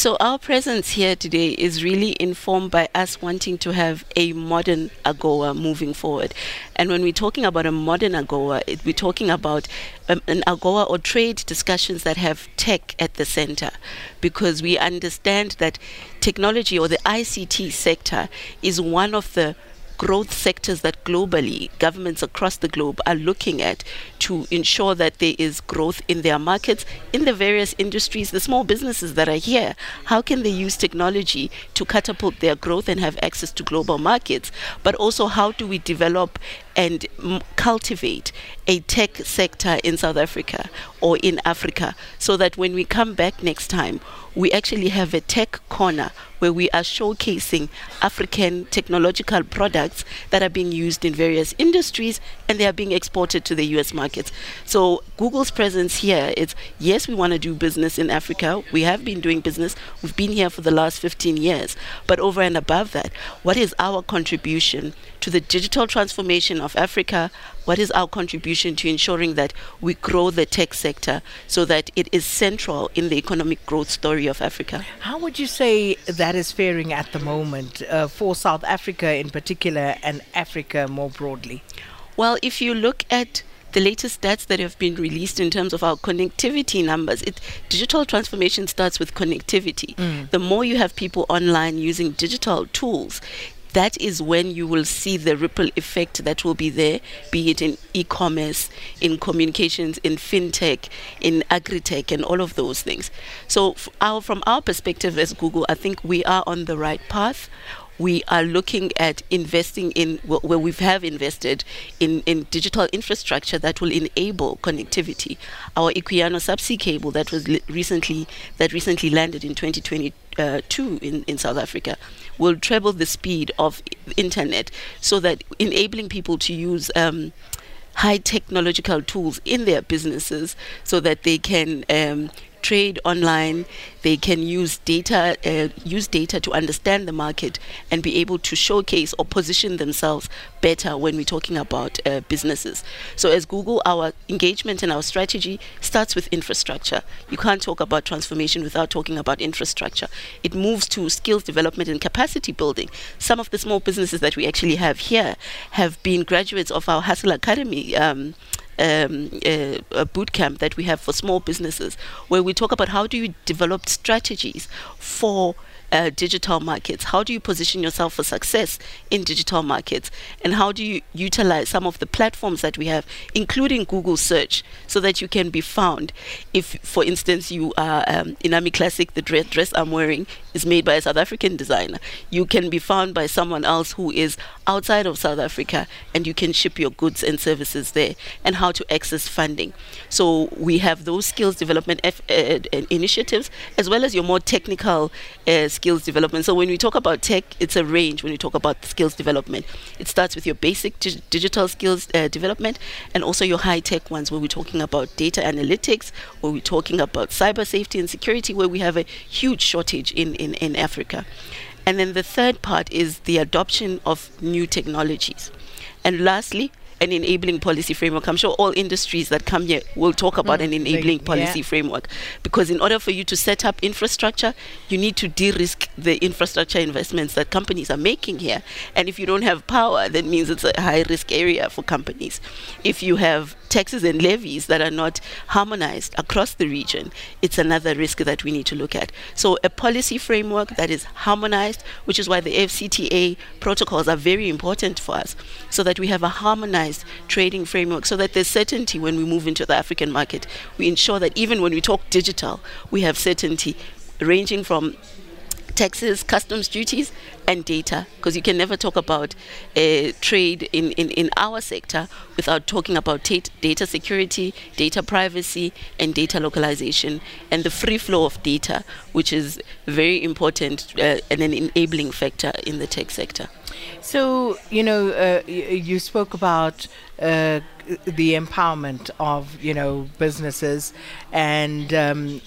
So, our presence here today is really informed by us wanting to have a modern AGOA moving forward. And when we're talking about a modern AGOA, it, we're talking about um, an AGOA or trade discussions that have tech at the center. Because we understand that technology or the ICT sector is one of the growth sectors that globally governments across the globe are looking at to ensure that there is growth in their markets, in the various industries, the small businesses that are here. How can they use technology to catapult their growth and have access to global markets? But also, how do we develop and cultivate a tech sector in South Africa or in Africa so that when we come back next time, we actually have a tech corner where we are showcasing African technological products that are being used in various industries and they are being exported to the US markets. So Google's presence here is yes, we want to do business in Africa. We have been doing business. We've been here for the last 15 years. But over and above that, what is our contribution to the digital transformation of Africa? What is our contribution to ensuring that we grow the tech sector so that it is central in the economic growth story of Africa? How would you say that is faring at the moment uh, for South Africa in particular and Africa more broadly? Well, if you look at the latest stats that have been released in terms of our connectivity numbers, it, digital transformation starts with connectivity. Mm. The more you have people online using digital tools, that is when you will see the ripple effect that will be there, be it in e commerce, in communications, in fintech, in agri-tech, and all of those things. So, our, from our perspective as Google, I think we are on the right path we are looking at investing in where we have invested in, in digital infrastructure that will enable connectivity. Our Equiano subsea cable that was recently that recently landed in 2022 in, in South Africa will treble the speed of internet so that enabling people to use um, high technological tools in their businesses so that they can um, trade online they can use data uh, use data to understand the market and be able to showcase or position themselves better when we're talking about uh, businesses. So as google our engagement and our strategy starts with infrastructure. You can't talk about transformation without talking about infrastructure. It moves to skills development and capacity building. Some of the small businesses that we actually have here have been graduates of our hustle academy um, um, uh, a boot camp that we have for small businesses, where we talk about how do you develop strategies for uh, digital markets? How do you position yourself for success in digital markets? And how do you utilize some of the platforms that we have, including Google search, so that you can be found? If, for instance, you are um, in Ami Classic, the dress, dress I'm wearing is made by a South African designer. You can be found by someone else who is outside of South Africa and you can ship your goods and services there and how to access funding. So we have those skills development F- uh, uh, initiatives as well as your more technical uh, skills development. So when we talk about tech, it's a range when we talk about skills development. It starts with your basic dig- digital skills uh, development and also your high tech ones where we're talking about data analytics, where we're talking about cyber safety and security, where we have a huge shortage in, in, in Africa. And then the third part is the adoption of new technologies. And lastly, an enabling policy framework. I'm sure all industries that come here will talk about Mm, an enabling policy yeah. framework. Because in order for you to set up infrastructure, you need to de risk the infrastructure investments that companies are making here. And if you don't have power, that means it's a high risk area for companies. If you have taxes and levies that are not harmonized across the region, it's another risk that we need to look at. So, a policy framework that is harmonized, which is why the AfCFTA protocols are very important for us, so that we have a harmonized trading framework, so that there's certainty when we move into the African market. We ensure that even when we talk digital, we have certainty ranging from taxes, customs duties, and data, because you can never talk about uh, trade in, in, in our sector without talking about tat- data security, data privacy, and data localization, and the free flow of data, which is very important uh, and an enabling factor in the tech sector. So, you know, uh, y- you spoke about uh, the empowerment of, you know, businesses and um,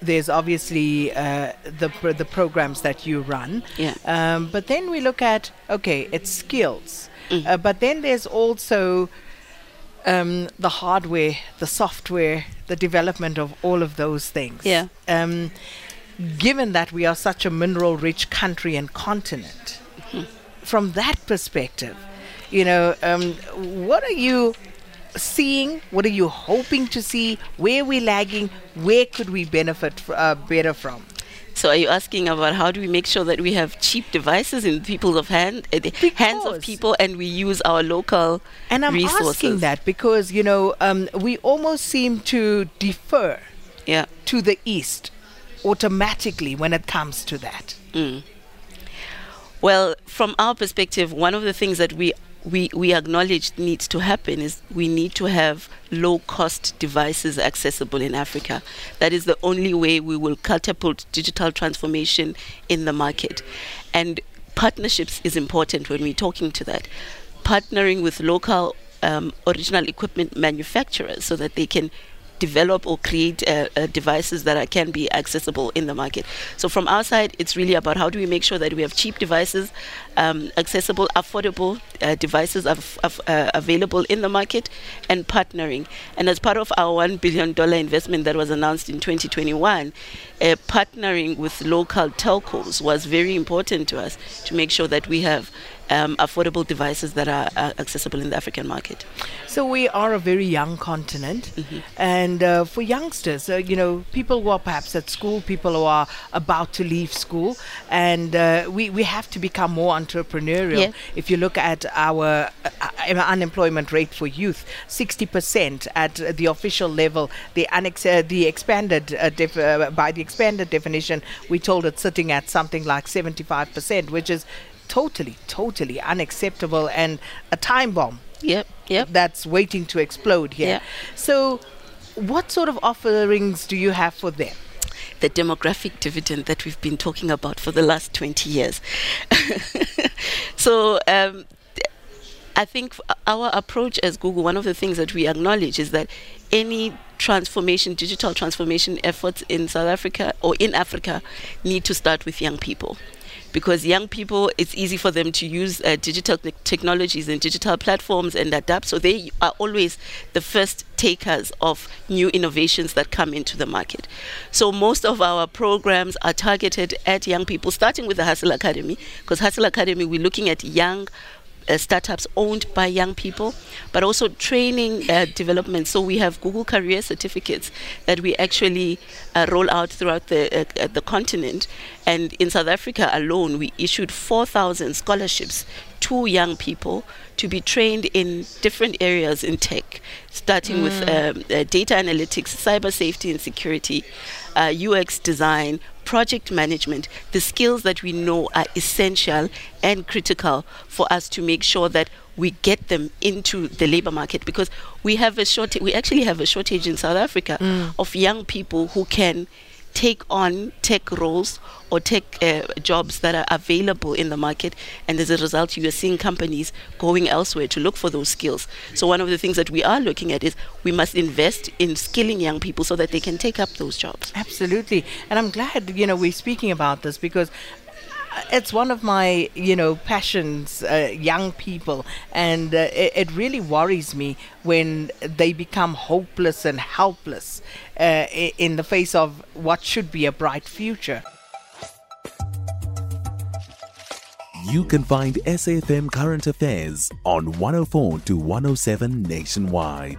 there's obviously uh, the pr- the programs that you run. Yeah. Um, but then we look at okay, it's skills, uh, but then there's also um, the hardware, the software, the development of all of those things. Yeah. Um, given that we are such a mineral-rich country and continent, from that perspective, you know, um, what are you seeing? What are you hoping to see? Where are we lagging? Where could we benefit fr- uh, better from? So, are you asking about how do we make sure that we have cheap devices in people's of hand, uh, the hands of people, and we use our local And I'm resources? asking that because you know um, we almost seem to defer Yeah. to the east automatically when it comes to that. Well, from our perspective, one of the things that we we, we acknowledge needs to happen is we need to have low cost devices accessible in Africa. That is the only way we will catapult digital transformation in the market. And partnerships is important when we're talking to that. Partnering with local um, original equipment manufacturers so that they can develop or create uh, uh, devices that are, can be accessible in the market. So from our side, it's really about how do we make sure that we have cheap devices, um, accessible, affordable uh, devices uh, available in the market, and partnering. And as part of our one billion dollar investment that was announced in 2021, uh, partnering with local telcos was very important to us to make sure that we have um, affordable devices that are uh, accessible in the African market. So we are a very young continent, Mm-hmm. and uh, for youngsters, uh, you know, people who are perhaps at school, people who are about to leave school, and uh, we we have to become more entrepreneurial. Yeah. If you look at our uh, uh, unemployment rate for youth, sixty percent at uh, the official level, the uh, the expanded uh, def- uh, by the expanded definition, we told it sitting at something like seventy-five percent, which is totally, totally unacceptable and a time bomb Yep, yep. that's waiting to explode here. Yeah. So, what sort of offerings do you have for them? the demographic dividend that we've been talking about for the last 20 years. so, um, I think our approach as Google, one of the things that we acknowledge is that any transformation, digital transformation efforts in South Africa or in Africa need to start with young people. Because young people, it's easy for them to use uh, digital te- technologies and digital platforms and adapt. So they are always the first takers of new innovations that come into the market. So most of our programs are targeted at young people, starting with the Hustle Academy, because Hustle Academy, we're looking at young uh, startups owned by young people, but also training uh, development. So we have Google Career Certificates that we actually uh, roll out throughout the uh, uh, the continent. And in South Africa alone, we issued 4,000 scholarships to young people to be trained in different areas in tech, starting with um, uh, data analytics, cyber safety and security, uh, UX design, project management, the skills that we know are essential and critical for us to make sure that we get them into the labor market because we have a shortage we actually have a shortage in South Africa of young people who can take on tech roles or tech uh, jobs that are available in the market and as a result you are seeing companies going elsewhere to look for those skills. So one of the things that we are looking at is we must invest in skilling young people so that they can take up those jobs. Absolutely, and I'm glad you know we're speaking about this because it's one of my you know passions uh, young people and uh, it, it really worries me when they become hopeless and helpless uh, in the face of what should be a bright future You can find SAFM Current Affairs on 104 to 107 nationwide.